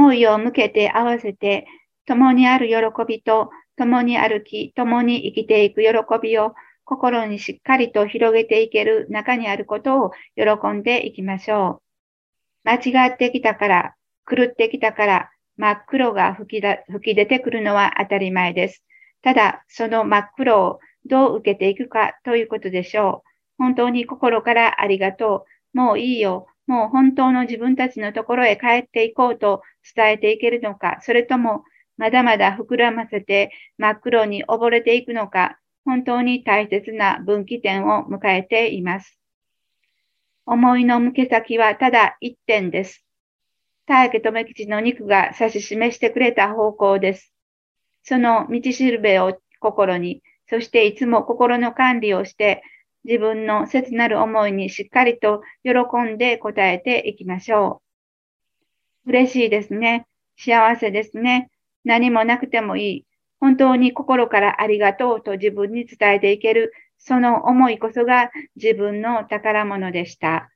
思いを向けて合わせて、共にある喜びと、共に歩き、共に生きていく喜びを心にしっかりと広げていける中にあることを喜んでいきましょう。間違ってきたから、狂ってきたから、真っ黒が吹き吹き出てくるのは当たり前です。ただ、その真っ黒をどう受けていくかということでしょう。本当に心からありがとう。もういいよ。もう本当の自分たちのところへ帰っていこうと伝えていけるのか、それともまだまだ膨らませて真っ黒に溺れていくのか、本当に大切な分岐点を迎えています。思いの向け先はただ一点です。大家留吉の肉が指し示してくれた方向です。その道しるべを心に、そしていつも心の管理をして、自分の切なる思いにしっかりと喜んで応えていきましょう。嬉しいですね。幸せですね。何もなくてもいい。本当に心からありがとうと自分に伝えていける、その思いこそが自分の宝物でした。